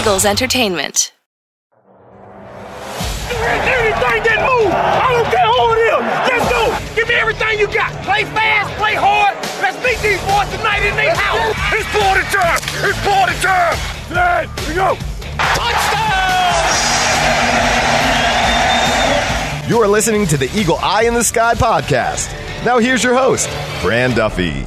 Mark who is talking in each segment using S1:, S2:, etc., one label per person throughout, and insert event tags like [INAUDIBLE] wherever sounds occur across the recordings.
S1: Eagles Entertainment.
S2: Anything that move, I don't care who it is. Let's go. Give me everything you got. Play fast, play hard. Let's meet these boys tonight in their house. It's party time. It's party time. Flag, here we go.
S3: You are listening to the Eagle Eye in the Sky podcast. Now here's your host, Fran Duffy.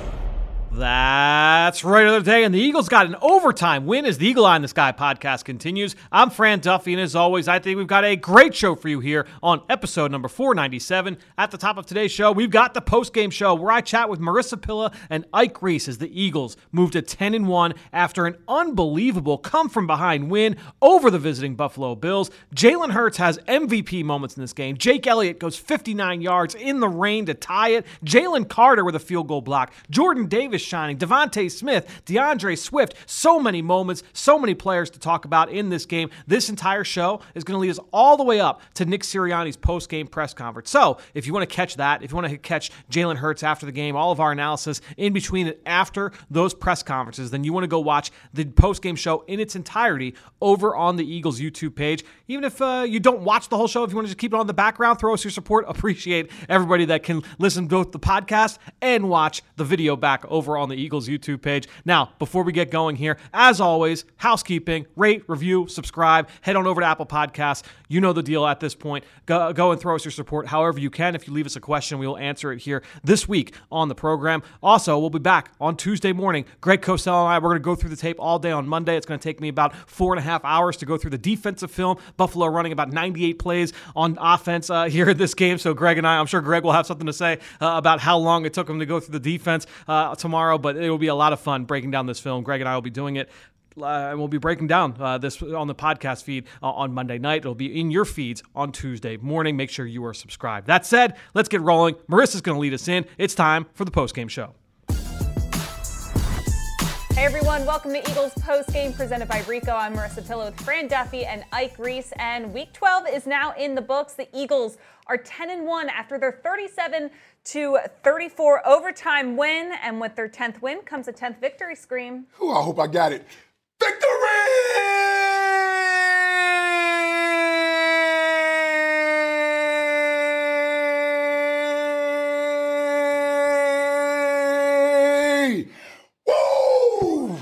S4: That's right, another day, and the Eagles got an overtime win as the Eagle Eye in the Sky podcast continues. I'm Fran Duffy, and as always, I think we've got a great show for you here on episode number 497. At the top of today's show, we've got the post-game show where I chat with Marisa Pilla and Ike Reese as the Eagles move to 10 and 1 after an unbelievable come-from-behind win over the visiting Buffalo Bills. Jalen Hurts has MVP moments in this game. Jake Elliott goes 59 yards in the rain to tie it. Jalen Carter with a field goal block. Jordan Davis shining. DeVonta Smith, DeAndre Swift. So many moments, so many players to talk about in this game. This entire show is going to lead us all the way up to Nick Sirianni's post game press conference. So if you want to catch that, if you want to catch Jalen Hurts after the game, all of our analysis in between and after those press conferences, then you want to go watch the post game show in its entirety over on the Eagles YouTube page. Even if uh, you don't watch the whole show, if you want to just keep it on the background, throw us your support. [LAUGHS] Appreciate everybody that can listen to both the podcast and watch the video back over on the Eagles YouTube page. Now, before we get going here, as always, housekeeping, rate, review, subscribe, head on over to Apple Podcasts. You know the deal at this point. Go, go and throw us your support however you can. If you leave us a question, we will answer it here this week on the program. Also, we'll be back on Tuesday morning. Greg Cosell and I, we're going to go through the tape all day on Monday. It's going to take me about four and a half hours to go through the defensive film. Buffalo running about 98 plays on offense uh, here in this game. So, Greg and I, I'm sure Greg will have something to say uh, about how long it took him to go through the defense uh, tomorrow, but it will be a lot of fun breaking down this film. Greg and I will be doing it. Uh, and we'll be breaking down uh, this on the podcast feed uh, on Monday night. It'll be in your feeds on Tuesday morning. Make sure you are subscribed. That said, let's get rolling. Marisa's going to lead us in. It's time for the postgame show.
S5: Hey everyone, welcome to Eagles Post Game presented by Rico. I'm Marisa Pilla with Fran Duffy and Ike Reese, and Week 12 is now in the books. The Eagles are 10 and 1 after their 37 to 34 overtime win, and with their 10th win comes a 10th victory scream.
S6: Ooh, I hope I got it. Victory! Woo!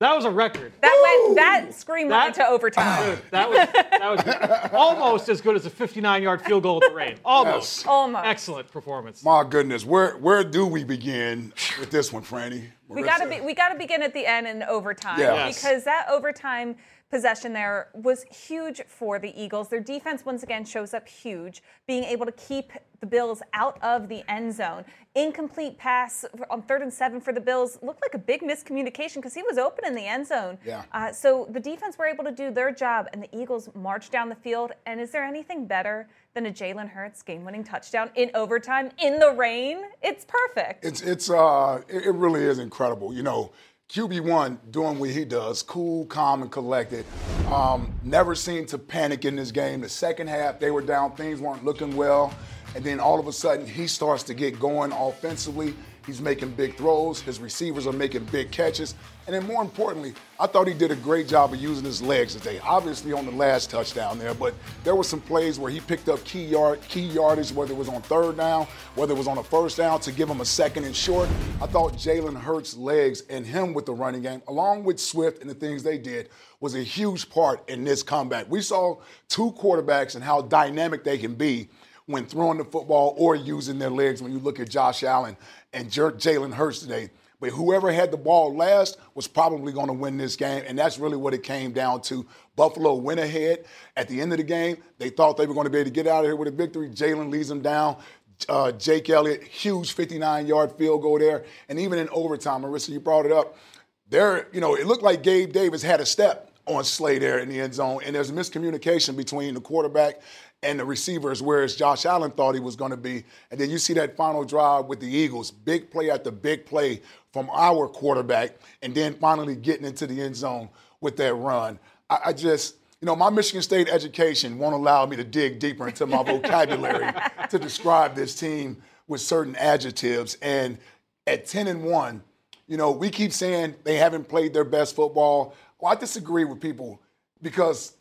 S4: That was a record.
S5: That went. That scream
S4: That-
S5: went into overtime.
S4: Dude, that was that was [LAUGHS] almost as good as a 59-yard field goal at the rain. Almost.
S6: Yes.
S5: Almost.
S4: Excellent performance.
S6: My goodness, where where do we begin with this one, Franny?
S5: We got to be. We got to begin at the end in overtime
S6: Yeah.
S4: Yes.
S5: because that overtime possession there was huge for the Eagles. Their defense once again shows up huge, being able to keep the Bills out of the end zone. Incomplete pass on third and seven for the Bills looked like a big miscommunication because he was open in the end zone.
S6: Yeah.
S5: Uh, so the defense were able to do their job, and the Eagles marched down the field. And is there anything better than a Jalen Hurts game-winning touchdown in overtime in the rain? It's perfect.
S6: It's it's uh it, really is incredible. You know, QB one doing what he does, cool, calm, and collected. Um, never seemed to panic in this game. The second half, they were down, things weren't looking well, and then all of a sudden he starts to get going offensively. He's making big throws. His receivers are making big catches. And then more importantly, I thought he did a great job of using his legs today. Obviously on the last touchdown there, but there were some plays where he picked up key yard, key yardage, whether it was on third down, whether it was on a first down to give him a second and short. I thought Jalen Hurts' legs and him with the running game, along with Swift and the things they did, was a huge part in this comeback. We saw two quarterbacks and how dynamic they can be when throwing the football or using their legs when you look at Josh Allen and Jalen Hurts today. But whoever had the ball last was probably going to win this game, and that's really what it came down to. Buffalo went ahead. At the end of the game, they thought they were going to be able to get out of here with a victory. Jalen leads them down. Uh, Jake Elliott, huge 59-yard field goal there. And even in overtime, Marisa, you brought it up. There, you know, it looked like Gabe Davis had a step on Slay there in the end zone, and there's a miscommunication between the quarterback and the receivers, whereas Josh Allen thought he was going to be. And then you see that final drive with the Eagles, big play after big play from our quarterback, and then finally getting into the end zone with that run. I, I just, you know, my Michigan State education won't allow me to dig deeper into my [LAUGHS] vocabulary to describe this team with certain adjectives. And at 10 and 1, you know, we keep saying they haven't played their best football. Well, I disagree with people because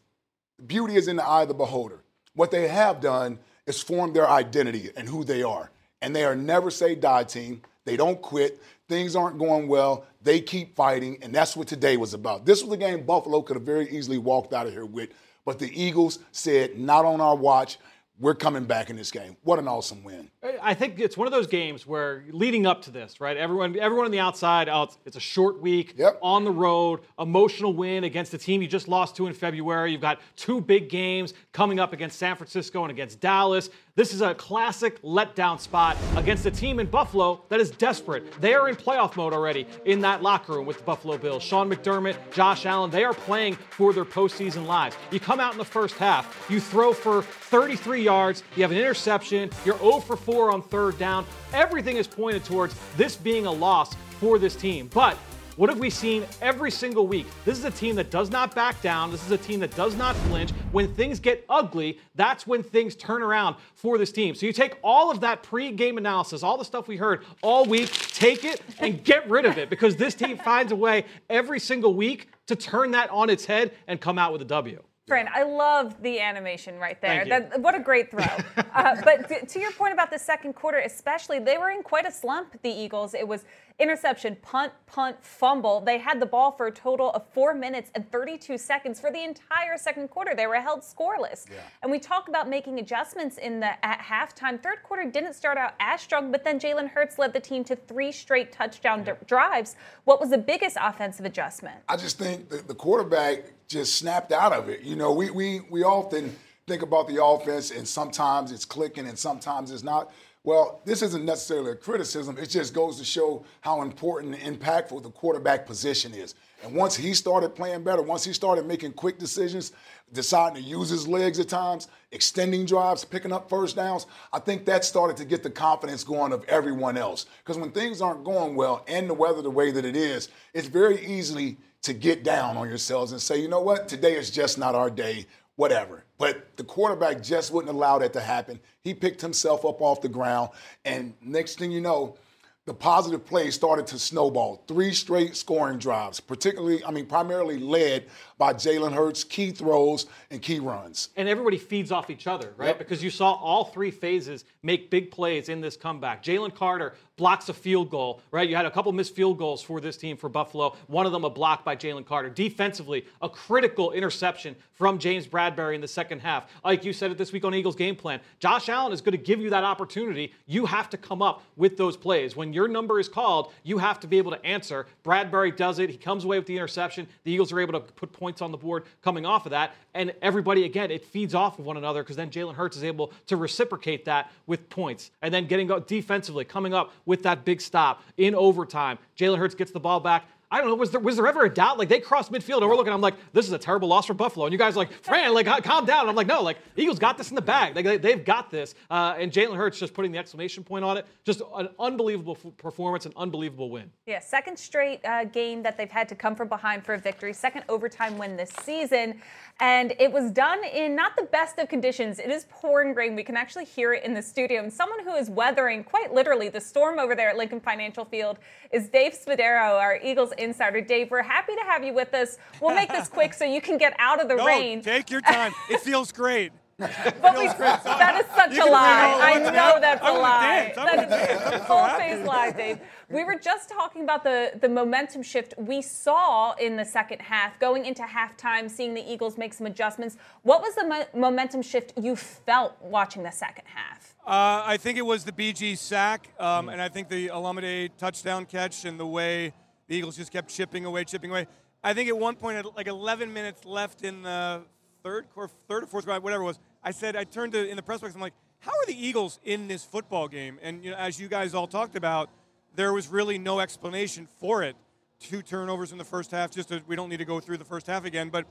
S6: beauty is in the eye of the beholder. What they have done is form their identity and who they are. And they are never say die team. They don't quit. Things aren't going well. They keep fighting. And that's what today was about. This was a game Buffalo could have very easily walked out of here with. But the Eagles said, not on our watch we're coming back in this game. What an awesome win!
S4: I think it's one of those games where leading up to this, right? Everyone, everyone on the outside, oh, it's, it's a short week
S6: yep.
S4: on the road, emotional win against the team you just lost to in February. You've got two big games coming up against San Francisco and against Dallas. This is a classic letdown spot against a team in Buffalo that is desperate. They are in playoff mode already in that locker room with the Buffalo Bills. Sean McDermott, Josh Allen, they are playing for their postseason lives. You come out in the first half, you throw for 33 yards, you have an interception, you're 0 for 4 on third down. Everything is pointed towards this being a loss for this team. But what have we seen every single week? This is a team that does not back down. This is a team that does not flinch. When things get ugly, that's when things turn around for this team. So you take all of that pre-game analysis, all the stuff we heard all week, take it and get rid of it because this team [LAUGHS] finds a way every single week to turn that on its head and come out with a W.
S5: Fran, I love the animation right there. That, what a great throw. [LAUGHS] uh, but to, to your point about the second quarter, especially, they were in quite a slump, the Eagles. It was interception, punt, punt, fumble. They had the ball for a total of four minutes and 32 seconds for the entire second quarter. They were held scoreless. Yeah. And we talk about making adjustments in the at halftime. Third quarter didn't start out as strong, but then Jalen Hurts led the team to three straight touchdown yeah. drives. What was the biggest offensive adjustment?
S6: I just think the quarterback just snapped out of it. You know, we we we often think about the offense and sometimes it's clicking and sometimes it's not. Well, this isn't necessarily a criticism. It just goes to show how important and impactful the quarterback position is. And once he started playing better, once he started making quick decisions, deciding to use his legs at times, extending drives, picking up first downs, I think that started to get the confidence going of everyone else. Because when things aren't going well and the weather the way that it is, it's very easily to get down on yourselves and say, you know what, today is just not our day, whatever. But the quarterback just wouldn't allow that to happen. He picked himself up off the ground, and next thing you know, the positive plays started to snowball. Three straight scoring drives, particularly, I mean, primarily led by Jalen Hurts, key throws and key runs.
S4: And everybody feeds off each other, right? Yep. Because you saw all three phases make big plays in this comeback. Jalen Carter blocks a field goal, right? You had a couple missed field goals for this team for Buffalo. One of them a block by Jalen Carter. Defensively, a critical interception from James Bradberry in the second half. Like you said it this week on Eagles game plan, Josh Allen is going to give you that opportunity. You have to come up with those plays. When your number is called, you have to be able to answer. Bradberry does it. He comes away with the interception. The Eagles are able to put points points on the board coming off of that. And everybody, again, it feeds off of one another because then Jalen Hurts is able to reciprocate that with points. And then getting defensively, coming up with that big stop in overtime. Jalen Hurts gets the ball back. I don't know. Was there was there ever a doubt? Like they crossed midfield and we're looking. I'm like, this is a terrible loss for Buffalo. And you guys are like, Fran, like calm down. And I'm like, no, like Eagles got this in the bag. Like they, have got this. Uh, and Jalen Hurts just putting the exclamation point on it. Just an unbelievable f- performance, an unbelievable win.
S5: Yeah, second straight uh, game that they've had to come from behind for a victory. Second overtime win this season, and it was done in not the best of conditions. It is pouring rain. We can actually hear it in the studio. And someone who is weathering quite literally the storm over there at Lincoln Financial Field is Dave Spadaro, our Eagles insider. Dave, we're happy to have you with us. We'll make this quick so you can get out of the [LAUGHS]
S1: no,
S5: rain.
S1: Take your time. It feels great. [LAUGHS]
S5: but we, [LAUGHS] that is such a lie. I know that's a lie. That is a full face lie, Dave. We were just talking about the, the momentum shift we saw in the second half, going into halftime, seeing the Eagles make some adjustments. What was the mo- momentum shift you felt watching the second half?
S1: Uh, I think it was the BG sack, um, and I think the Olamide touchdown catch and the way the Eagles just kept chipping away, chipping away. I think at one point, at like 11 minutes left in the third or third or fourth quarter, whatever it was, I said I turned to in the press box. I'm like, how are the Eagles in this football game? And you know, as you guys all talked about, there was really no explanation for it. Two turnovers in the first half. Just to, we don't need to go through the first half again, but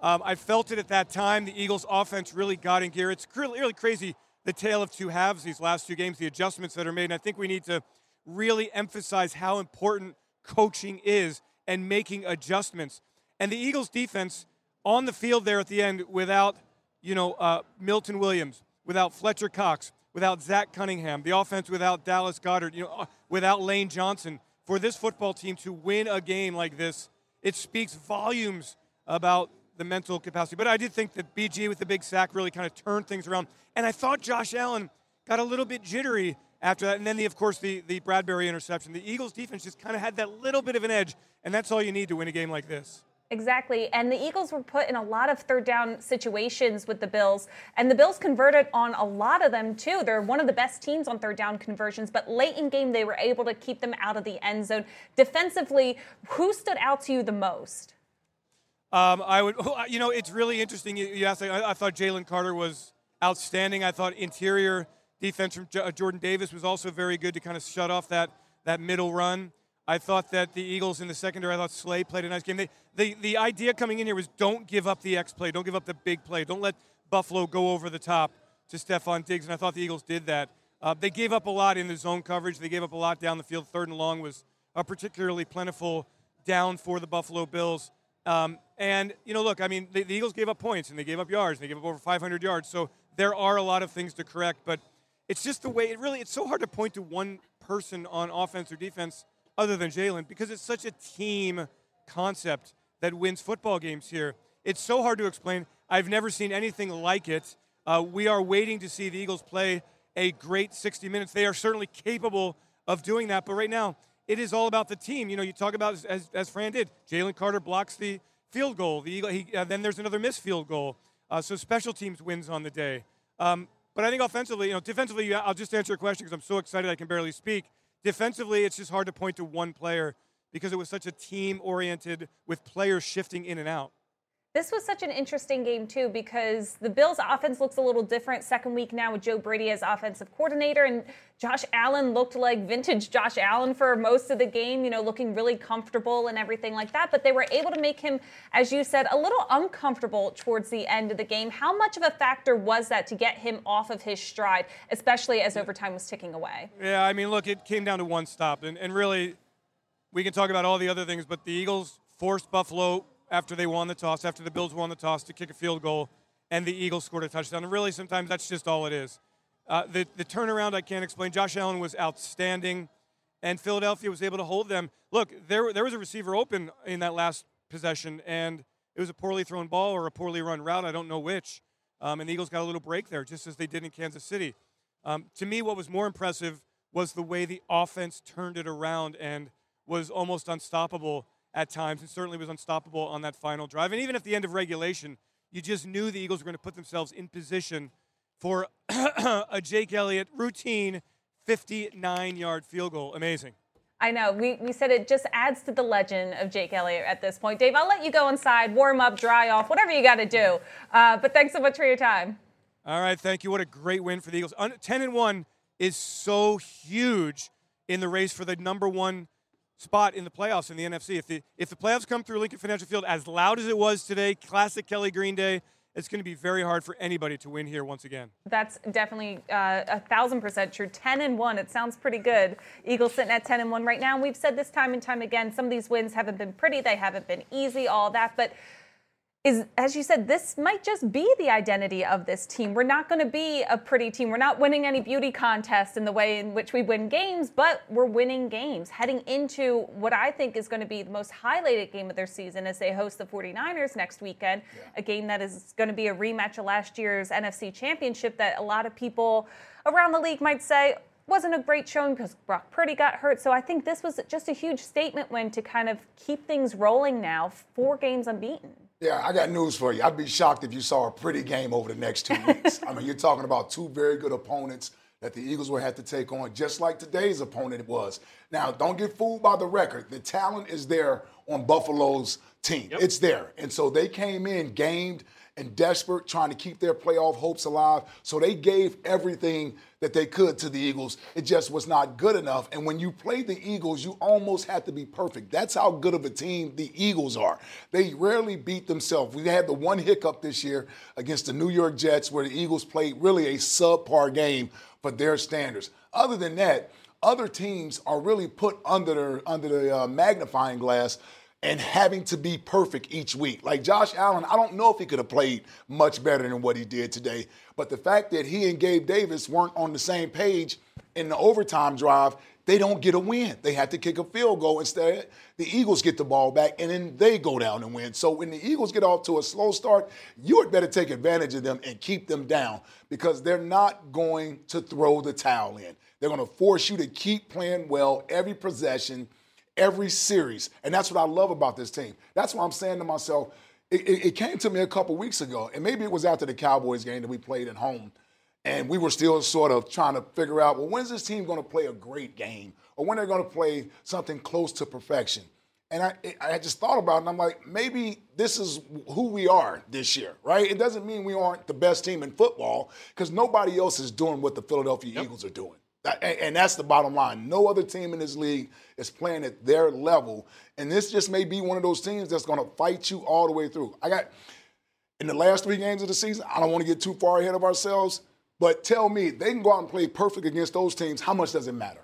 S1: um, I felt it at that time. The Eagles' offense really got in gear. It's really, really crazy the tale of two halves these last two games, the adjustments that are made. And I think we need to really emphasize how important coaching is and making adjustments. And the Eagles' defense on the field there at the end without, you know, uh, Milton Williams, without Fletcher Cox, without Zach Cunningham, the offense without Dallas Goedert, you know, uh, without Lane Johnson. For this football team to win a game like this, it speaks volumes about the mental capacity. But I did think that BG with the big sack really kind of turned things around. And I thought Josh Allen got a little bit jittery after that. And then, the, of course, the, the Bradberry interception. The Eagles defense just kind of had that little bit of an edge. And that's all you need to win a game like this.
S5: Exactly. And the Eagles were put in a lot of third down situations with the Bills, and the Bills converted on a lot of them too. They're one of the best teams on third down conversions, but late in game, they were able to keep them out of the end zone. Defensively, who stood out to you the most?
S1: Um, I would, you know, it's really interesting. You, asked, I, I thought Jalen Carter was outstanding. I thought interior defense from Jordan Davis was also very good to kind of shut off that, that middle run. I thought that the Eagles in the secondary, I thought Slay played a nice game. They, the, the idea coming in here was don't give up the X play, don't give up the big play, don't let Buffalo go over the top to Stefon Diggs, and I thought the Eagles did that. Uh, they gave up a lot in the zone coverage. They gave up a lot down the field. Third and long was a particularly plentiful down for the Buffalo Bills. Um, and, you know, look, I mean, the, the, Eagles gave up points and they gave up yards. And they gave up over 500 yards. So there are a lot of things to correct. But it's just the way it really, it's so hard to point to one person on offense or defense other than Jalen because it's such a team concept that wins football games here. It's so hard to explain. I've never seen anything like it. Uh, we are waiting to see the Eagles play a great 60 minutes. They are certainly capable of doing that, but right now it is all about the team. You know, you talk about as, as Fran did. Jalen Carter blocks the field goal. The Eagle, he, uh, then there's another missed field goal. Uh, so special teams wins on the day. Um, but I think offensively, you know, defensively, I'll just answer your question because I'm so excited I can barely speak. Defensively, it's just hard to point to one player because it was such a team oriented with players shifting in and out.
S5: This was such an interesting game, too, because the Bills' offense looks a little different. Second week now with Joe Brady as offensive coordinator, and Josh Allen looked like vintage Josh Allen for most of the game, you know, looking really comfortable and everything like that. But they were able to make him, as you said, a little uncomfortable towards the end of the game. How much of a factor was that to get him off of his stride, especially as overtime was ticking away?
S1: Yeah, I mean, look, it came down to one stop. And, and really, we can talk about all the other things, but the Eagles forced Buffalo after they won the toss, after the Bills won the toss to kick a field goal, and the Eagles scored a touchdown. And really, sometimes that's just all it is. Uh, the, the turnaround I can't explain. Josh Allen was outstanding, and Philadelphia was able to hold them. Look, there, there was a receiver open in that last possession, and it was a poorly thrown ball or a poorly run route. I don't know which. Um, and the Eagles got a little break there, just as they did in Kansas City. Um, to me, what was more impressive was the way the offense turned it around and was almost unstoppable at times, and certainly was unstoppable on that final drive. And even at the end of regulation, you just knew the Eagles were going to put themselves in position for [CLEARS THROAT] a Jake Elliott routine 59 yard field goal. Amazing.
S5: I know. We, we said it just adds to the legend of Jake Elliott at this point. Dave, I'll let you go inside, warm up, dry off, whatever you got to do. Uh, but thanks so much for your time.
S1: All right. Thank you. What a great win for the Eagles. 10 and 1 is so huge in the race for the number one spot in the playoffs in the NFC. If the if the playoffs come through Lincoln Financial Field as loud as it was today, classic Kelly Green Day, it's going to be very hard for anybody to win here once again.
S5: That's definitely uh, a thousand percent true. Ten and one, it sounds pretty good. Eagles sitting at ten and one right now. And we've said this time and time again. Some of these wins haven't been pretty, they haven't been easy, all that, but is, as you said, this might just be the identity of this team. We're not going to be a pretty team. We're not winning any beauty contests in the way in which we win games, but we're winning games. Heading into what I think is going to be the most highlighted game of their season as they host the 49ers next weekend, yeah. a game that is going to be a rematch of last year's NFC Championship that a lot of people around the league might say, wasn't a great showing because Brock Purdy got hurt. So I think this was just a huge statement win to kind of keep things rolling now, four games unbeaten.
S6: Yeah, I got news for you. I'd be shocked if you saw a pretty game over the next two weeks. [LAUGHS] I mean, you're talking about two very good opponents that the Eagles will have to take on, just like today's opponent was. Now, don't get fooled by the record. The talent is there on Buffalo's team. Yep. It's there. And so they came in gamed and desperate, trying to keep their playoff hopes alive. So they gave everything that they could to the Eagles. It just was not good enough. And when you play the Eagles, you almost have to be perfect. That's how good of a team the Eagles are. They rarely beat themselves. We had the one hiccup this year against the New York Jets where the Eagles played really a subpar game for their standards. Other than that, other teams are really put under the, under the uh, magnifying glass and having to be perfect each week. Like Josh Allen, I don't know if he could have played much better than what he did today, but the fact that he and Gabe Davis weren't on the same page in the overtime drive they don't get a win. They had to kick a field goal instead. The Eagles get the ball back, and then they go down and win. So when the Eagles get off to a slow start, you had better take advantage of them and keep them down because they're not going to throw the towel in. They're going to force you to keep playing well every possession, every series. And that's what I love about this team. That's why I'm saying to myself, it, it, it came to me a couple weeks ago, and maybe it was after the Cowboys game that we played at home and we were still sort of trying to figure out well when's this team going to play a great game or when they're going to play something close to perfection and I, I just thought about it and i'm like maybe this is who we are this year right it doesn't mean we aren't the best team in football because nobody else is doing what the philadelphia yep. eagles are doing and that's the bottom line no other team in this league is playing at their level and this just may be one of those teams that's going to fight you all the way through i got in the last three games of the season i don't want to get too far ahead of ourselves but tell me, they can go out and play perfect against those teams. How much does it matter?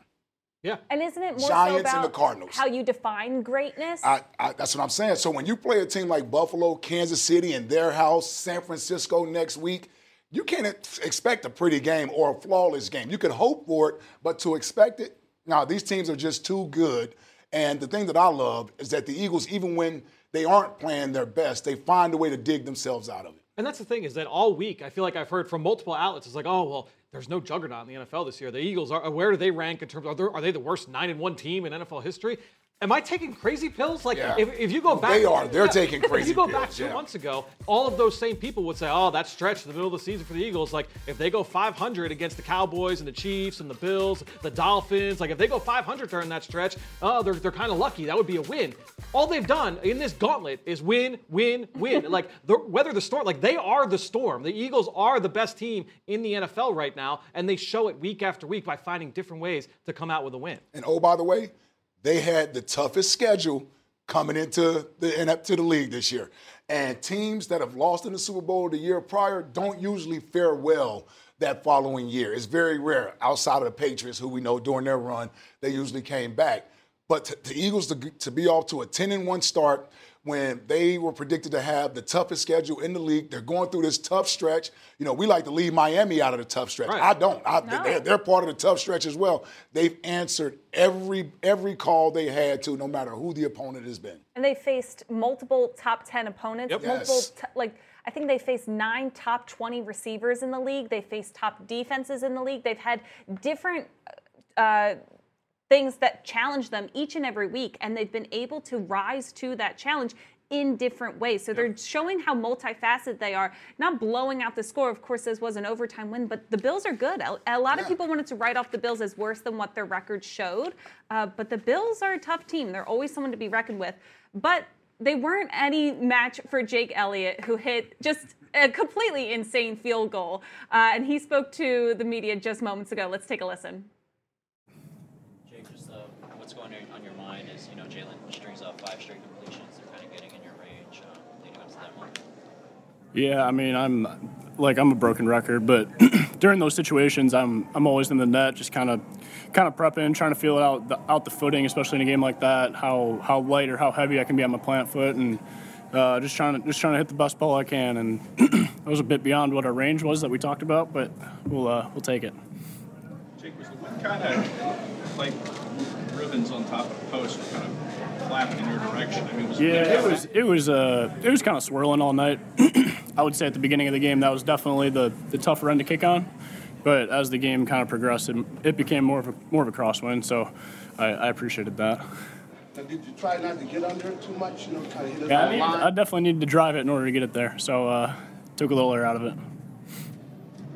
S4: Yeah.
S5: And isn't it more Giants so about and the Cardinals. how you define greatness?
S6: I, I, that's what I'm saying. So when you play a team like Buffalo, Kansas City, in their house, San Francisco next week, you can't expect a pretty game or a flawless game. You could hope for it, but to expect it, now these teams are just too good. And the thing that I love is that the Eagles, even when they aren't playing their best, they find a way to dig themselves out of it.
S4: And that's the thing is that all week I feel like I've heard from multiple outlets. It's like, oh well, there's no juggernaut in the NFL this year. The Eagles are where do they rank in terms? Of, are, they, are they the worst nine and one team in NFL history? Am I taking crazy pills? Like, yeah. if, if you go back,
S6: they are. They're yeah, taking crazy. [LAUGHS]
S4: If you go
S6: pills,
S4: back two yeah. months ago, all of those same people would say, "Oh, that stretch in the middle of the season for the Eagles. Like, if they go 500 against the Cowboys and the Chiefs and the Bills, the Dolphins, like if they go 500 during that stretch, oh, they're they're kind of lucky. That would be a win. All they've done in this gauntlet is win, win, win. [LAUGHS] like, the, whether the storm, like they are the storm. The Eagles are the best team in the NFL right now, and they show it week after week by finding different ways to come out with a win.
S6: And oh, by the way they had the toughest schedule coming into the to the league this year. And teams that have lost in the Super Bowl the year prior don't usually fare well that following year. It's very rare outside of the Patriots, who we know during their run, they usually came back. But the Eagles to, to be off to a 10 and 1 start when they were predicted to have the toughest schedule in the league. They're going through this tough stretch. You know, we like to leave Miami out of the tough stretch. Right. I don't. I, no. they're, they're, part of the tough stretch as well. They've answered every every call they had to, no matter who the opponent has been.
S5: And they faced multiple top ten opponents. Yep. Multiple yes. t- like. I think they faced nine top 20 receivers in the league. They faced top defenses in the league. They've had different uh, things that challenge them each and every week, and they've been able to rise to that challenge in different ways. So they're showing how multifaceted they are, not blowing out the score. Of course, this was an overtime win, but the Bills are good. A lot of people wanted to write off the Bills as worse than what their record showed, uh, but the Bills are a tough team. They're always someone to be reckoned with. But they weren't any match for Jake Elliott, who hit just a completely insane field goal. Uh, and he spoke to the media just moments ago. Let's take a listen.
S7: Yeah, I mean, I'm like I'm a broken record, but [CLEARS THROAT] during those situations, I'm I'm always in the net, just kind of kind of prepping, trying to feel it out the, out the footing, especially in a game like that. How how light or how heavy I can be on my plant foot, and uh, just trying to just trying to hit the best ball I can. And [CLEARS THROAT] it was a bit beyond what our range was that we talked about, but we'll uh, we'll take it.
S8: Jake, was the wind kind of like ribbons on top of the post, kind of flapping in your direction. I mean, was
S7: yeah, it was it was uh it was kind of swirling all night. [CLEARS THROAT] I would say at the beginning of the game that was definitely the the tougher end to kick on, but as the game kind of progressed, it, it became more of a more of a crosswind. So I, I appreciated that.
S9: Now, did you try not to get under it too much? You know, kind of hit it.
S7: Yeah, I, need, I, definitely needed to drive it in order to get it there. So uh, took a little air out of it.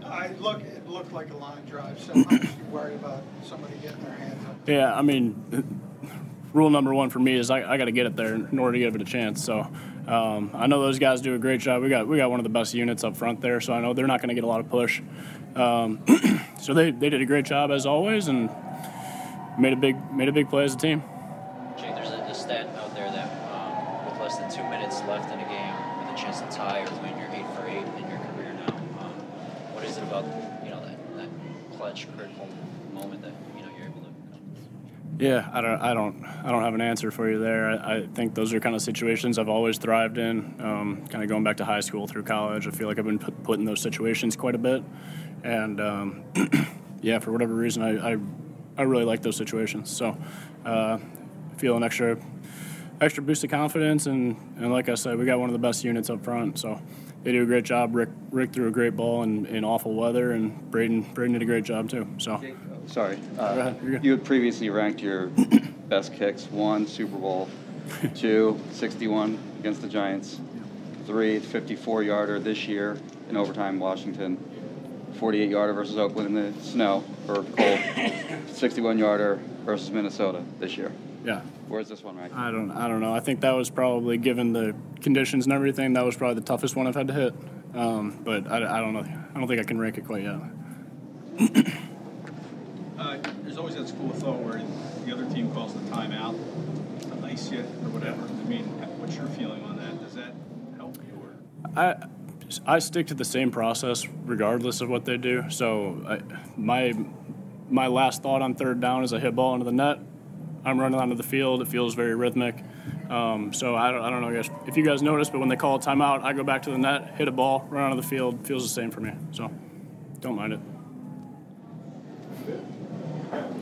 S9: I look, it looked like a line drive. So I'm not worried about somebody getting their hands up.
S7: Yeah, I mean rule number one for me is I, I got to get it there in order to give it a chance. So um, I know those guys do a great job. We got we got one of the best units up front there, so I know they're not going to get a lot of push. Um, [CLEARS THROAT] so they, they did a great job as always and made a big made a big play as a team.
S10: Jay, there's a, a stat out there that um, with less than two minutes left in a game, with a chance to tie or win, you're eight for eight in your career now. Um, what is it about you know that, that clutch critical moment that
S7: yeah, I don't, I don't, I don't have an answer for you there. I, I think those are kind of situations I've always thrived in. Um, kind of going back to high school through college, I feel like I've been put, put in those situations quite a bit, and um, [CLEARS THROAT] yeah, for whatever reason, I, I, I really like those situations. So uh, feel an extra extra boost of confidence, and, and like I said, we got one of the best units up front. So they do a great job. Rick Rick threw a great ball in, in awful weather, and Braden Braden did a great job too. So
S11: Sorry. Uh, you had previously ranked your [CLEARS THROAT] best kicks one, Super Bowl, [LAUGHS] two, 61 against the Giants, three, 54 yarder this year in overtime, Washington, 48 yarder versus Oakland in the snow or cold, [LAUGHS] 61 yarder versus Minnesota this year.
S7: yeah.
S11: Where's this one ranked?
S7: I don't I don't know. I think that was probably given the conditions and everything. That was probably the toughest one I've had to hit. Um, but I, I don't know. I don't think I can rank it quite yet. [CLEARS THROAT]
S8: There's always that school of thought where the other team calls the timeout to ice you or whatever. I mean, what's your feeling on that? Does that help you? Or?
S7: I I stick to the same process regardless of what they do. So I, my my last thought on third down is I hit ball into the net. I'm running onto the field. It feels very rhythmic. Um, so I don't, I don't know, guys, if you guys notice, but when they call a timeout, I go back to the net, hit a ball, run onto the field. Feels the same for me. So don't mind it.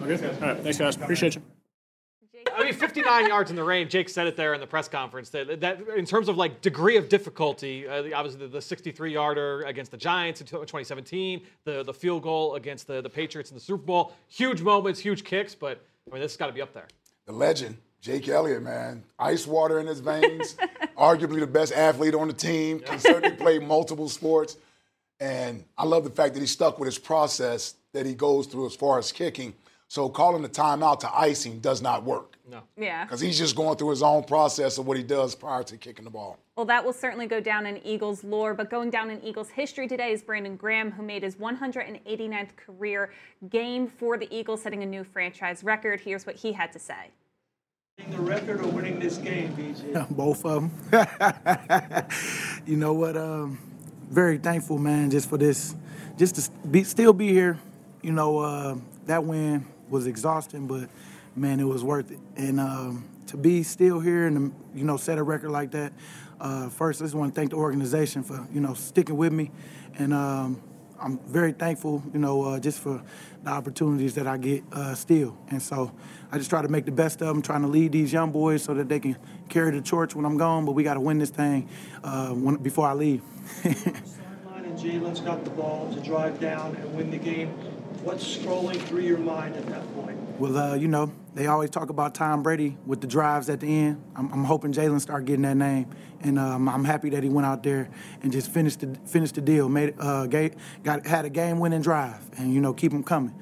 S7: Okay. All right. Thanks, guys. Appreciate you.
S4: I mean, 59 yards in the rain. Jake said it there in the press conference. That, that in terms of like degree of difficulty, uh, obviously the, the 63 yarder against the Giants in 2017, the the field goal against the, the Patriots in the Super Bowl, huge moments, huge kicks. But I mean, this has got to be up there.
S6: The legend, Jake Elliott, man. Ice water in his veins. [LAUGHS] Arguably the best athlete on the team. Can certainly play multiple sports. And I love the fact that he stuck with his process that he goes through as far as kicking. So calling the timeout to icing does not work.
S4: No.
S5: Yeah.
S6: Because he's just going through his own process of what he does prior to kicking the ball.
S5: Well, that will certainly go down in Eagles lore, but going down in Eagles history today is Brandon Graham, who made his 189th career game for the Eagles, setting a new franchise record. Here's what he had to say.
S9: Winning the record or winning this game, BG? [LAUGHS]
S12: Both of them. [LAUGHS] you know what? Um, very thankful, man, just for this, just to be still be here. You know, uh, that win was exhausting, but man, it was worth it. And um, to be still here and you know set a record like that. Uh, first, I just want to thank the organization for you know sticking with me, and um, I'm very thankful, you know, uh, just for the opportunities that I get uh, still. And so I just try to make the best of them, trying to lead these young boys so that they can carry the torch when I'm gone. But we got to win this thing uh, when, before I leave. [LAUGHS]
S9: And Jalen's got the ball to drive down and win the game. What's scrolling through your mind at that point?
S12: Well, uh, you know, they always talk about Tom Brady with the drives at the end. I'm, I'm hoping Jalen start getting that name, and um, I'm happy that he went out there and just finished the finished the deal. Made uh, got had a game-winning drive, and you know, keep them coming,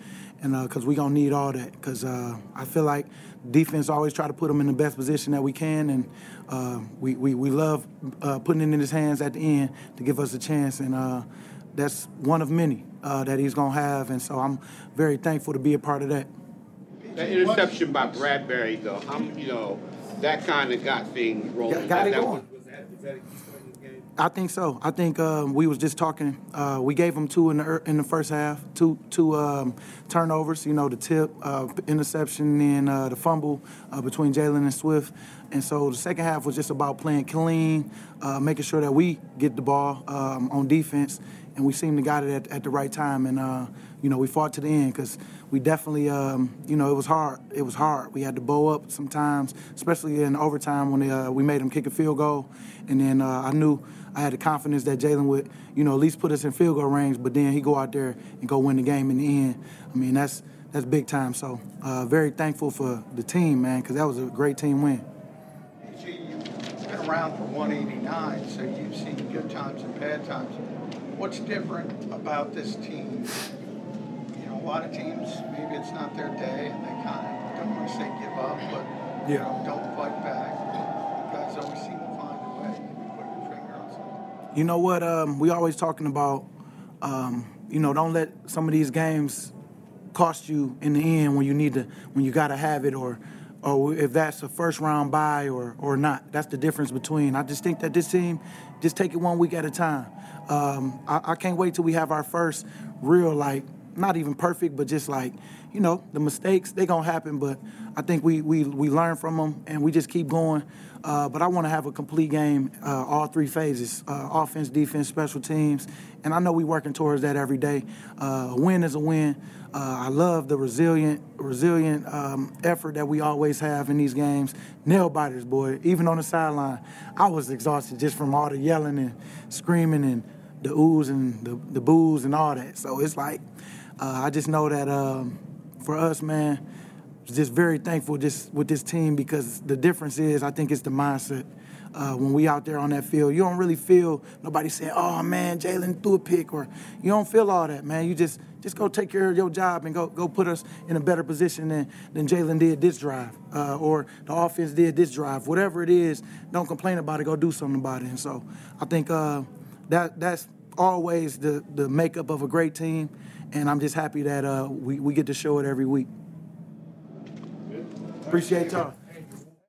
S12: and because uh, we gonna need all that. Because uh, I feel like defense always try to put him in the best position that we can, and uh, we, we we love uh, putting it in his hands at the end to give us a chance, and uh, that's one of many that he's gonna have, and so I'm very thankful to be a part of that.
S13: That interception by Bradberry, though, I'm, you know, that kind of got things rolling.
S12: Got, got
S13: that,
S12: it
S13: that
S12: going. I think so. I think um, we was just talking. Uh, we gave them two in the er- in the first half, two two um, turnovers. You know, the tip, uh, interception, and uh, the fumble uh, between Jalen and Swift. And so the second half was just about playing clean, uh, making sure that we get the ball um, on defense, and we seemed to got it at, at the right time. And uh, you know, we fought to the end because we definitely, um, you know, it was hard. It was hard. We had to bow up sometimes, especially in overtime when they, uh, we made them kick a field goal. And then uh, I knew I had the confidence that Jalen would, you know, at least put us in field goal range. But then he go out there and go win the game in the end. I mean, that's that's big time. So uh, very thankful for the team, man, because that was a great team win.
S9: Around for 189, so you've seen good times and bad times. What's different about this team you know, a lot of teams, maybe it's not their day and they kind of don't want to say give up, but you know, don't fight back. You guys always seem to find a way.
S12: You know what? Um, we always talking about, um, you know, don't let some of these games cost you in the end when you need to, when you got to have it, or, or if that's a first round bye or or not. That's the difference between. I just think that this team, just take it one week at a time. Um, I, I can't wait till we have our first real like not even perfect, but just like, you know, the mistakes they gonna happen. But I think we we we learn from them and we just keep going. Uh, but I want to have a complete game, uh, all three phases: uh, offense, defense, special teams. And I know we're working towards that every day. Uh, a win is a win. Uh, I love the resilient, resilient um, effort that we always have in these games. Nail biters, boy. Even on the sideline, I was exhausted just from all the yelling and screaming and the oohs and the, the boos and all that. So it's like, I just know that um, for us, man, just very thankful just with this team because the difference is I think it's the mindset. Uh, when we out there on that field, you don't really feel nobody saying, "Oh man, Jalen threw a pick," or you don't feel all that, man. You just just go take care of your job and go go put us in a better position than than Jalen did this drive, uh, or the offense did this drive. Whatever it is, don't complain about it. Go do something about it. And so I think uh, that that's always the the makeup of a great team, and I'm just happy that uh, we we get to show it every week. Appreciate y'all.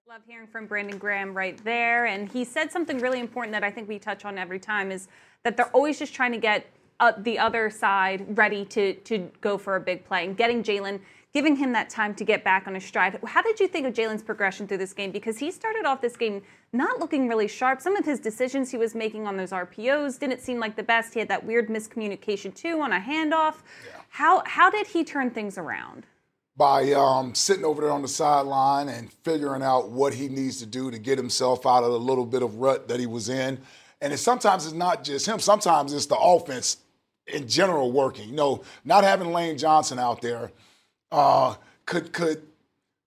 S5: Love hearing from Brandon Graham right there. And he said something really important that I think we touch on every time is that they're always just trying to get uh, the other side ready to, to go for a big play and getting Jalen, giving him that time to get back on his stride. How did you think of Jalen's progression through this game? Because he started off this game not looking really sharp. Some of his decisions he was making on those RPOs didn't seem like the best. He had that weird miscommunication too on a handoff. How, how did he turn things around?
S6: by um, sitting over there on the sideline and figuring out what he needs to do to get himself out of the little bit of rut that he was in. And it, sometimes it's not just him. Sometimes it's the offense in general working. You know, not having Lane Johnson out there uh, could could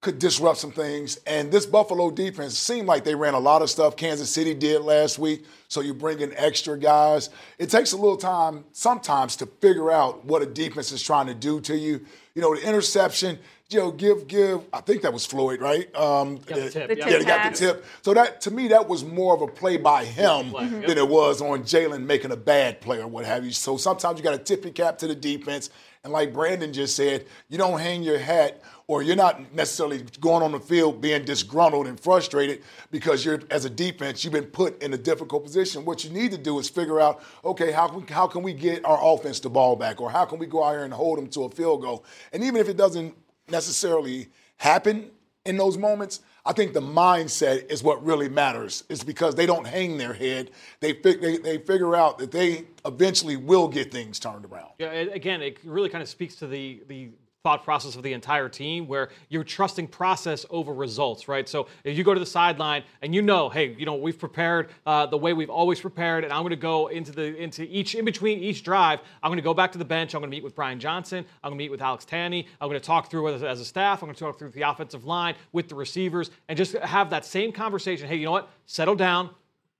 S6: could disrupt some things. And this Buffalo defense seemed like they ran a lot of stuff Kansas City did last week. So you bring in extra guys. It takes a little time sometimes to figure out what a defense is trying to do to you. You know, the interception, you know, give, give, I think that was Floyd, right? Um,
S4: Got the tip,
S6: yeah,
S4: yeah.
S6: they got the tip. So that, to me, that was more of a play by him
S4: Mhm.
S6: than it was on Jalen making a bad play or what have you. So sometimes you got to tip your cap to the defense. And like Brandon just said, you don't hang your hat or you're not necessarily going on the field being disgruntled and frustrated because you're as a defense you've been put in a difficult position. What you need to do is figure out, okay, how can, how can we get our offense the ball back, or how can we go out here and hold them to a field goal? And even if it doesn't necessarily happen in those moments, I think the mindset is what really matters. It's because they don't hang their head. They, they they figure out that they eventually will get things turned around.
S4: Yeah, again, it really kind of speaks to the the thought process of the entire team where you're trusting process over results, right? So if you go to the sideline and you know, hey, you know, we've prepared uh, the way we've always prepared, and I'm going to go into the into each in between each drive. I'm going to go back to the bench. I'm going to meet with Brian Johnson. I'm going to meet with Alex Tanney. I'm going to talk through as, as a staff. I'm going to talk through the offensive line with the receivers and just have that same conversation. Hey, you know what? Settle down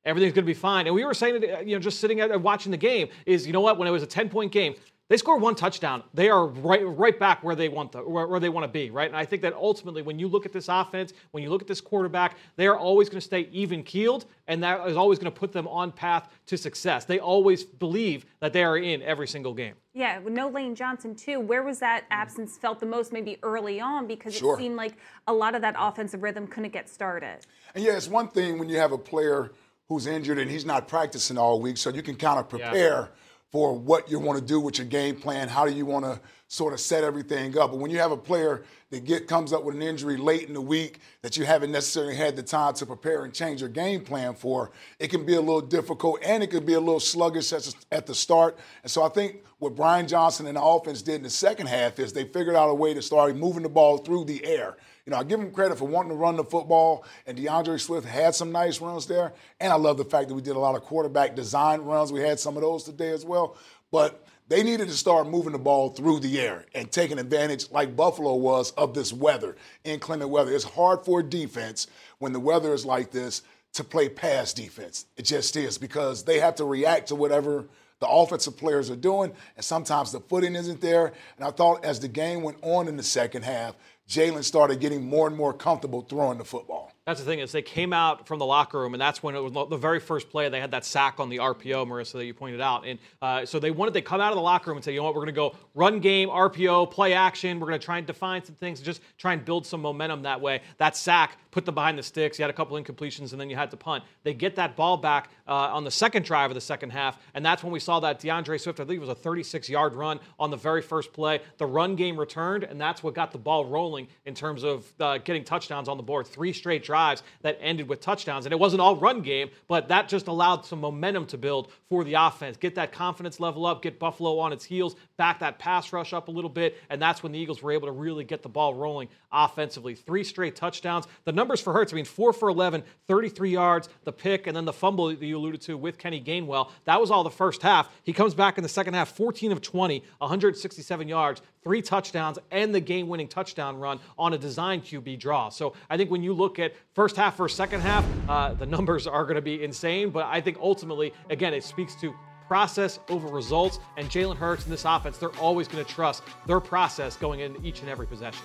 S4: everything's going to be fine. And we were saying you know, just sitting at watching the game is, you know what? When it was a 10 point game, they score one touchdown. They are right, right back where they want the, where, where they want to be, right? And I think that ultimately, when you look at this offense, when you look at this quarterback, they are always going to stay even keeled, and that is always going to put them on path to success. They always believe that they are in every single game.
S5: Yeah, with no Lane Johnson too. Where was that absence felt the most? Maybe early on because
S6: Sure.
S5: it seemed like a lot of that offensive rhythm couldn't get started.
S6: And yeah, it's one thing when you have a player who's injured and he's not practicing all week, so you can kind of prepare for what you want to do with your game plan. How do you want to sort of set everything up? But when you have a player that get comes up with an injury late in the week that you haven't necessarily had the time to prepare and change your game plan for, it can be a little difficult and it could be a little sluggish at the start. And so I think what Brian Johnson and the offense did in the second half is they figured out a way to start moving the ball through the air. You know, I give him credit for wanting to run the football, and DeAndre Swift had some nice runs there. And I love the fact that we did a lot of quarterback design runs. We had some of those today as well. But they needed to start moving the ball through the air and taking advantage, like Buffalo was, of this weather, inclement weather. It's hard for defense when the weather is like this to play pass defense. It just is because they have to react to whatever the offensive players are doing, and sometimes the footing isn't there. And I thought as the game went on in the second half, Jalen started getting more and more comfortable throwing the football.
S4: That's the thing is they came out from the locker room, and that's when it was the very first play. They had that sack on the RPO, Marisa, that you pointed out, and uh, so they wanted they come out of the locker room and say, you know what, we're going to go run game, RPO, play action. We're going to try and define some things, just try and build some momentum that way. That sack put them behind the sticks. You had a couple incompletions, and then you had to punt. They get that ball back uh, on the second drive of the second half, and that's when we saw that DeAndre Swift, I think it was a 36 yard run on the very first play. The run game returned, and that's what got the ball rolling in terms of uh, getting touchdowns on the board. Three straight drives that ended with touchdowns. And it wasn't all run game, but that just allowed some momentum to build for the offense. Get that confidence level up, get Buffalo on its heels, back that pass rush up a little bit, and that's when the Eagles were able to really get the ball rolling offensively. Three straight touchdowns. The numbers for Hurts, I mean, four for 11, 33 yards, the pick, and then the fumble that you alluded to with Kenny Gainwell. That was all the first half. He comes back in the second half, 14 of 20, 167 yards, three touchdowns, and the game winning touchdown run on a design QB draw. So I think when you look at first half versus second half, uh, the numbers are going to be insane. But I think ultimately, again, it speaks to process over results. And Jalen Hurts and this offense, they're always going to trust their process going into each and every possession.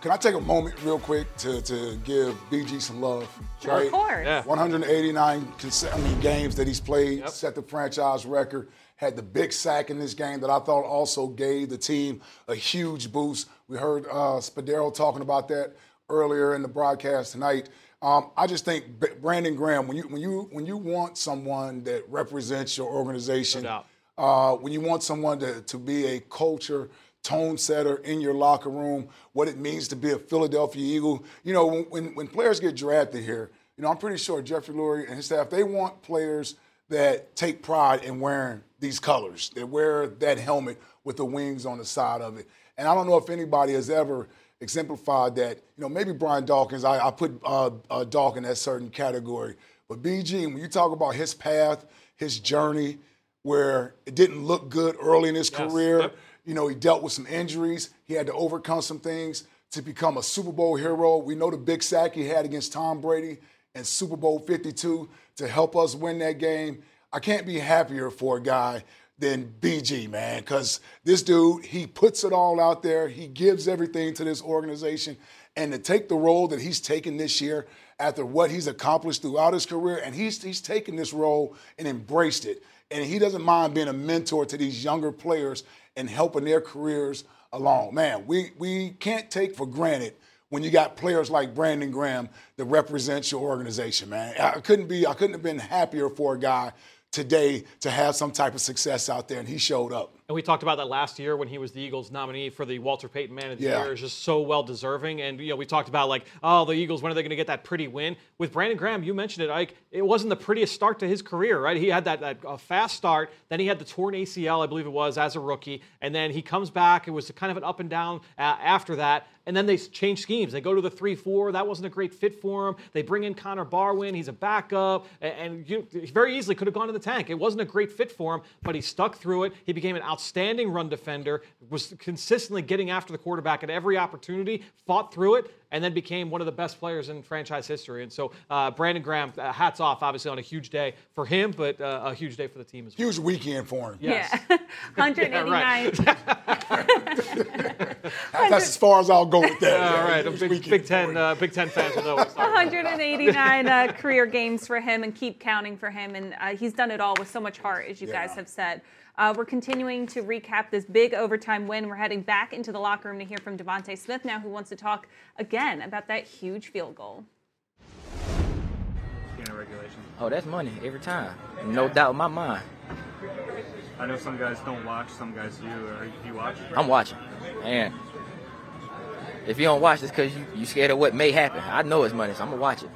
S6: Can I take a moment real quick to, to give BG some love?
S5: Right? Of course.
S4: Yeah.
S6: 189 I mean, games that he's played, set the franchise record, had the big sack in this game that I thought also gave the team a huge boost. We heard uh, Spadaro talking about that earlier in the broadcast tonight. Um, I just think Brandon Graham, when you when you when you want someone that represents your organization,
S4: No
S6: uh, when you want someone to, to be a culture tone setter in your locker room, what it means to be a Philadelphia Eagle. You know, when, when, when players get drafted here, you know, I'm pretty sure Jeffrey Lurie and his staff, they want players that take pride in wearing these colors, that wear that helmet with the wings on the side of it. And I don't know if anybody has ever exemplified that. You know, maybe Brian Dawkins, I, I put uh, uh, Dawkins in that certain category. But BG, when you talk about his path, his journey, where it didn't look good early in his
S4: Yes.
S6: career,
S4: Yep.
S6: you know, he dealt with some injuries. He had to overcome some things to become a Super Bowl hero. We know the big sack he had against Tom Brady in Super Bowl 52 to help us win that game. I can't be happier for a guy than BG, man, because this dude, he puts it all out there. He gives everything to this organization. And to take the role that he's taken this year after what he's accomplished throughout his career, and he's, he's taken this role and embraced it. And he doesn't mind being a mentor to these younger players and helping their careers along. Man, we, we can't take for granted when you got players like Brandon Graham that represents your organization, man. I couldn't be I couldn't have been happier for a guy today to have some type of success out there, and he showed up.
S4: And we talked about that last year when he was the Eagles nominee for the Walter Payton Man of the
S6: Yeah.
S4: Year. Is just so well deserving. And you know, we talked about like, oh, the Eagles, when are they going to get that pretty win? With Brandon Graham, you mentioned it, Ike. It wasn't the prettiest start to his career, right? He had that, that uh, fast start, then he had the torn ACL, I believe it was, as a rookie, and then he comes back. It was kind of an up and down uh, after that. And then they change schemes. They go to the 3 4. That wasn't a great fit for him. They bring in Connor Barwin. He's a backup. And, you he very easily could have gone to the tank. It wasn't a great fit for him, but he stuck through it. He became an outstanding run defender, was consistently getting after the quarterback at every opportunity, fought through it, and then became one of the best players in franchise history. And so, uh, Brandon Graham, uh, hats off, obviously, on a huge day for him, but uh, a huge day for the team as well.
S6: Huge weekend for him.
S4: Yes.
S5: Yeah. [LAUGHS] 189. [LAUGHS]
S6: That's as far as I'll go with that. [LAUGHS]
S4: All
S6: Yeah,
S4: right,
S6: huge
S4: Big, Big Ten, uh, Big Ten fans will know. what we're talking about.
S5: 189 uh, career games for him and keep counting for him. And uh, he's done it all with so much heart, as you guys have said. Uh, we're continuing to recap this big overtime win. We're heading back into the locker room to hear from DeVonta Smith now, who wants to talk again about that huge field goal.
S14: Oh, that's money every time. No doubt in my mind.
S15: I know some guys don't watch, some guys do. Are you watch?
S14: I'm watching. And if you don't watch, it's because you, you scared of what may happen. I know it's money, so I'm going to watch it.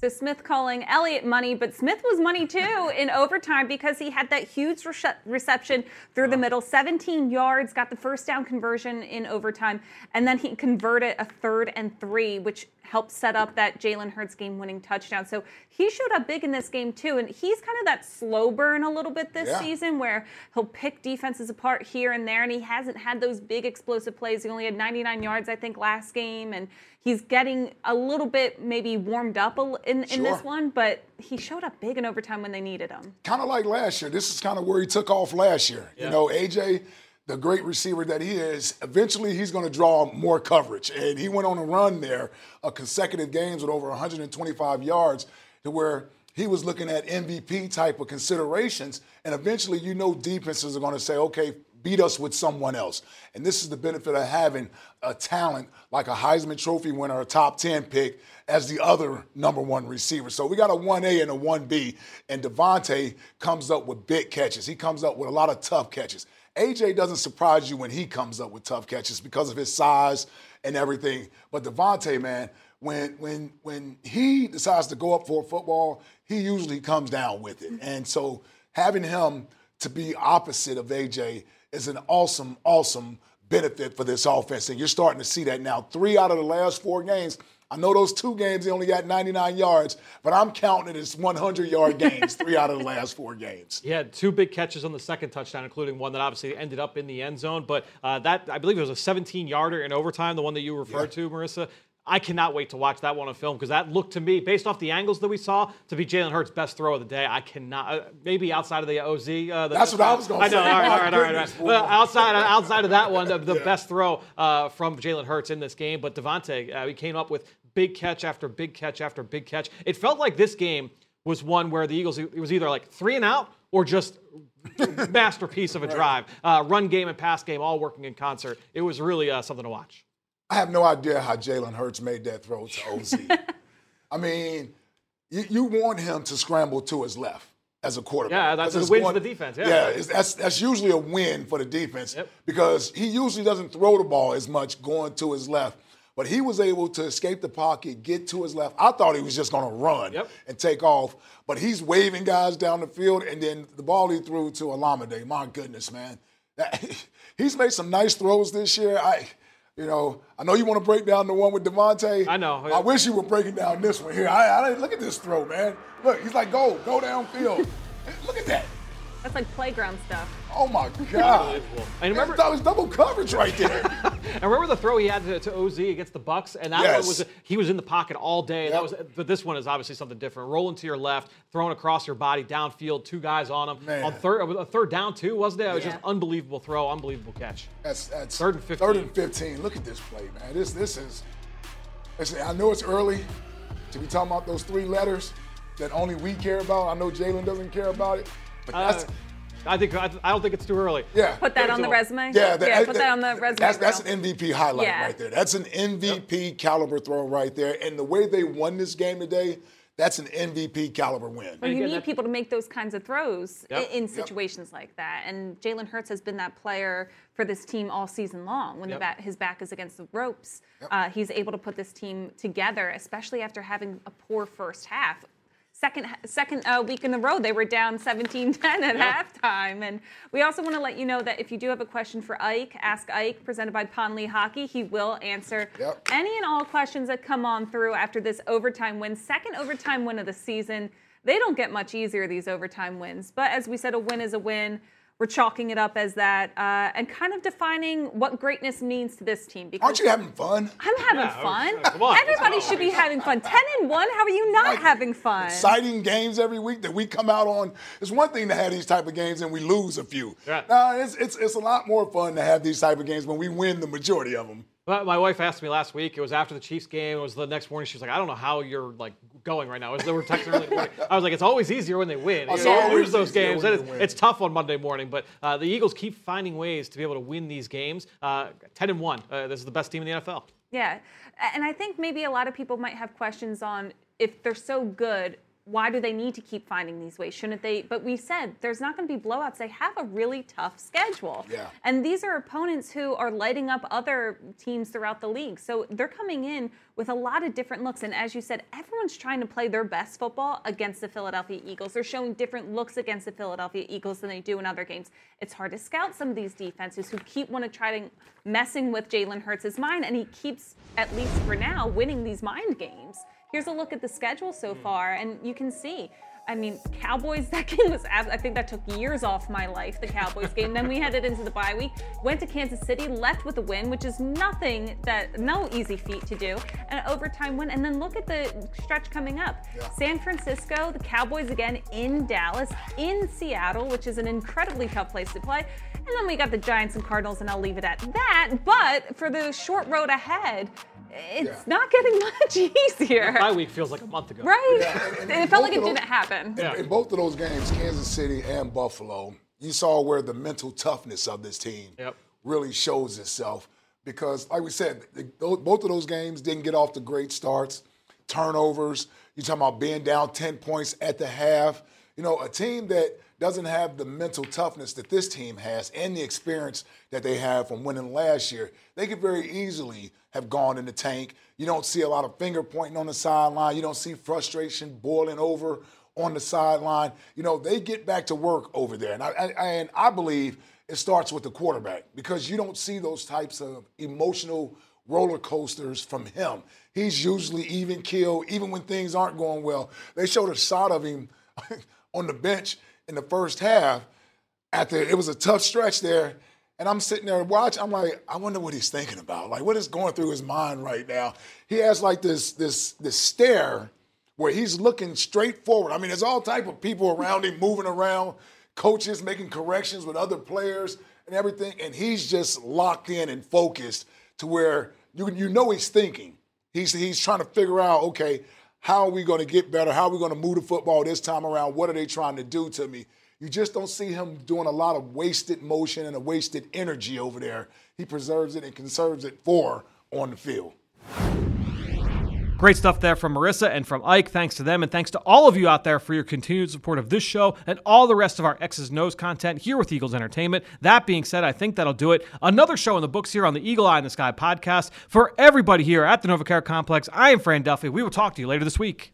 S5: So Smith calling Elliott money, but Smith was money too in overtime because he had that huge rece- reception through the middle, 17 yards, got the first down conversion in overtime, and then he converted a third and three, which helped set up that Jalen Hurts game-winning touchdown. So he showed up big in this game too, and he's kind of that slow burn a little bit this
S16: Yeah.
S5: season where he'll pick defenses apart here and there, and he hasn't had those big explosive plays. He only had 99 yards, I think, last game, and he's getting a little bit maybe warmed up a l- in, in this one, but he showed up big in overtime when they needed him.
S6: kind of like last year. This is kind of where he took off last year. You know, AJ, the great receiver that he is, eventually he's going to draw more coverage. And he went on a run there, a consecutive games with over 125 yards, to where he was looking at MVP type of considerations. And eventually, you know, defenses are going to say, okay, beat us with someone else. And this is the benefit of having a talent like a Heisman Trophy winner, a top 10 pick, as the other number one receiver. So we got a 1A and a 1B, and DeVonta comes up with big catches. He comes up with a lot of tough catches. AJ doesn't surprise you when he comes up with tough catches because of his size and everything. But DeVonta, man, when when when he decides to go up for a football, he usually comes down with it. And so having him to be opposite of AJ is an awesome, awesome benefit for this offense. And you're starting to see that now. Three out of the last four games. I know those two games he only got 99 yards, but I'm counting it as 100 yard games, [LAUGHS] three out of the last four games.
S4: He had two big catches on the second touchdown, including one that obviously ended up in the end zone. But uh, that, I believe it was a 17 yarder in overtime, the one that you referred to, Marisa. I cannot wait to watch that one on film because that looked to me, based off the angles that we saw, to be Jalen Hurts' best throw of the day. I cannot, uh, maybe outside of the OZ. Uh, the,
S6: That's what I was going to say.
S4: I know. All right, all right, all right. Right. [LAUGHS] Well, outside, outside of that one, the, the best throw uh, from Jalen Hurts in this game. But DeVonta, uh, he came up with big catch after big catch after big catch. It felt like this game was one where the Eagles, it was either like three and out or just [LAUGHS] masterpiece of a drive. Uh, run game and pass game all working in concert. It was really uh, something to watch.
S6: I have no idea how Jalen Hurts made that throw to OZ. [LAUGHS] I mean, you, you want him to scramble to his left as a quarterback.
S4: Yeah, that's a win
S6: going-
S4: for the defense, yeah.
S6: yeah that's that's usually a win for the defense because he usually doesn't throw the ball as much going to his left. But he was able to escape the pocket, get to his left. I thought he was just going to run and take off, but he's waving guys down the field, and then the ball he threw to Olamide. My goodness, man, that, [LAUGHS] he's made some nice throws this year. I, you know, I know you want to break down the one with DeVonta.
S4: I know.
S6: I wish you were breaking down this one here. I, I look at this throw, man. Look, he's like, go, go downfield. [LAUGHS] look at that.
S5: That's like playground stuff.
S6: Oh my [LAUGHS] God.
S4: And remember,
S6: that was double coverage right there. [LAUGHS]
S4: And remember the throw he had to, to OZ against the Bucks, and that
S6: Yes.
S4: one was he was in the pocket all day. That was, but this one is obviously something different. Rolling to your left, throwing across your body downfield, two guys on him
S6: Man.
S4: on third, a third down too, wasn't it? It was
S6: Yeah.
S4: just unbelievable throw, unbelievable catch.
S6: That's that's
S4: Third and 15.
S6: Third and fifteen. Look at this play, man. This this is. Listen, I know it's early to be talking about those three letters that only we care about. I know Jalen doesn't care about it, but that's
S4: Uh, I think I, I don't think it's too early.
S6: yeah.
S5: Put that on the resume.
S6: Yeah, that-
S5: yeah. Put that on the resume.
S6: That's that's an MVP highlight
S5: Yeah.
S6: right there. That's an MVP caliber throw right there. And the way they won this game today, that's an MVP caliber win.
S5: Well, you need people to make those kinds of throws
S6: Yep.
S5: in
S6: Yep.
S5: situations like that. And Jalen Hurts has been that player for this team all season long. When the
S6: Yep.
S5: bat, his back is against the ropes, uh, he's able to put this team together, especially after having a poor first half. Second, second uh, week in a row, they were down 17-10 [LAUGHS] at halftime. And we also want to let you know that if you do have a question for Ike, ask Ike, presented by Ponley Hockey. He will answer
S6: Yep.
S5: any and all questions that come on through after this overtime win, second overtime win of the season. They don't get much easier, these overtime wins. But as we said, a win is a win. We're chalking it up as that uh, and kind of defining what greatness means to this team. Because
S6: Aren't you having fun?
S5: I'm having
S6: Yeah,
S5: fun.
S6: come on,
S5: Everybody should be having fun. 10 and 1, how are you not having fun?
S6: Exciting games every week that we come out on. It's one thing to have these type of games and we lose a few.
S4: Right.
S6: Nah, it's, it's it's a lot more fun to have these type of games when we win the majority of them.
S4: But my wife asked me last week. It was after the Chiefs game. It was the next morning. She was like, "I don't know how you're like going right now." It was, they were texting early morning. I was like, "It's always easier when they win.
S6: It's
S4: You know,
S6: always
S4: lose those games.
S6: when
S4: It's,
S6: win.
S4: it's tough on Monday morning, but uh, the Eagles keep finding ways to be able to win these games. Uh, Ten and one. Uh, this is the best team in the NFL.
S5: Yeah. And I think maybe a lot of people might have questions on if they're so good, why do they need to keep finding these ways? Shouldn't they? But we said there's not going to be blowouts. They have a really tough schedule.
S6: Yeah.
S5: And these are opponents who are lighting up other teams throughout the league. So they're coming in with a lot of different looks. And as you said, everyone's trying to play their best football against the Philadelphia Eagles. They're showing different looks against the Philadelphia Eagles than they do in other games. It's hard to scout some of these defenses who keep want to try to messing with Jalen Hurts' mind, and he keeps, at least for now, winning these mind games. Here's a look at the schedule so hmm. far, and you can see. I mean, Cowboys, [LAUGHS] that game was, I think that took years off my life, the Cowboys game. Then we headed into the bye week, went to Kansas City, left with a win, which is nothing that, no easy feat to do, an overtime win. And then look at the stretch coming up San Francisco, the Cowboys again in Dallas, in Seattle, which is an incredibly tough place to play. And then we got the Giants and Cardinals, and I'll leave it at that. But for the short road ahead, it's not getting [LAUGHS] much easier.
S4: Bye week feels like a month ago.
S5: Right?
S6: Yeah, and- and [LAUGHS]
S5: it felt like it
S6: both of
S5: didn't happen.
S6: In, in both of those games, Kansas City and Buffalo, you saw where the mental toughness of this team
S4: Yep.
S6: really shows itself. Because, like we said, the, both of those games didn't get off to great starts. Turnovers. You're talking about being down 10 points at the half. You know, a team that doesn't have the mental toughness that this team has and the experience that they have from winning last year, they could very easily have gone in the tank. You don't see a lot of finger pointing on the sideline. You don't see frustration boiling over on the sideline. You know, they get back to work over there. And I, I, and I believe it starts with the quarterback because you don't see those types of emotional roller coasters from him. He's usually even keel, even when things aren't going well. They showed a shot of him [LAUGHS] on the bench in the first half. After it was a tough stretch there, and I'm sitting there watching. I'm like, I wonder what he's thinking about. Like, what is going through his mind right now? He has like this this this stare where he's looking straight forward. I mean, there's all type of people around him moving around, coaches making corrections with other players and everything, and he's just locked in and focused to where you you know he's thinking. He's he's trying to figure out, okay, how are we going to get better? How are we going to move the football this time around? What are they trying to do to me? You just don't see him doing a lot of wasted motion and a wasted energy over there. He preserves it and conserves it for on the field.
S4: Great stuff there from Marisa and from Ike. Thanks to them, and thanks to all of you out there for your continued support of this show and all the rest of our X's O's content here with Eagles Entertainment. That being said, I think that'll do it. Another show in the books here on the Eagle Eye in the Sky podcast. For everybody here at the NovaCare Complex, I am Fran Duffy. We will talk to you later this week.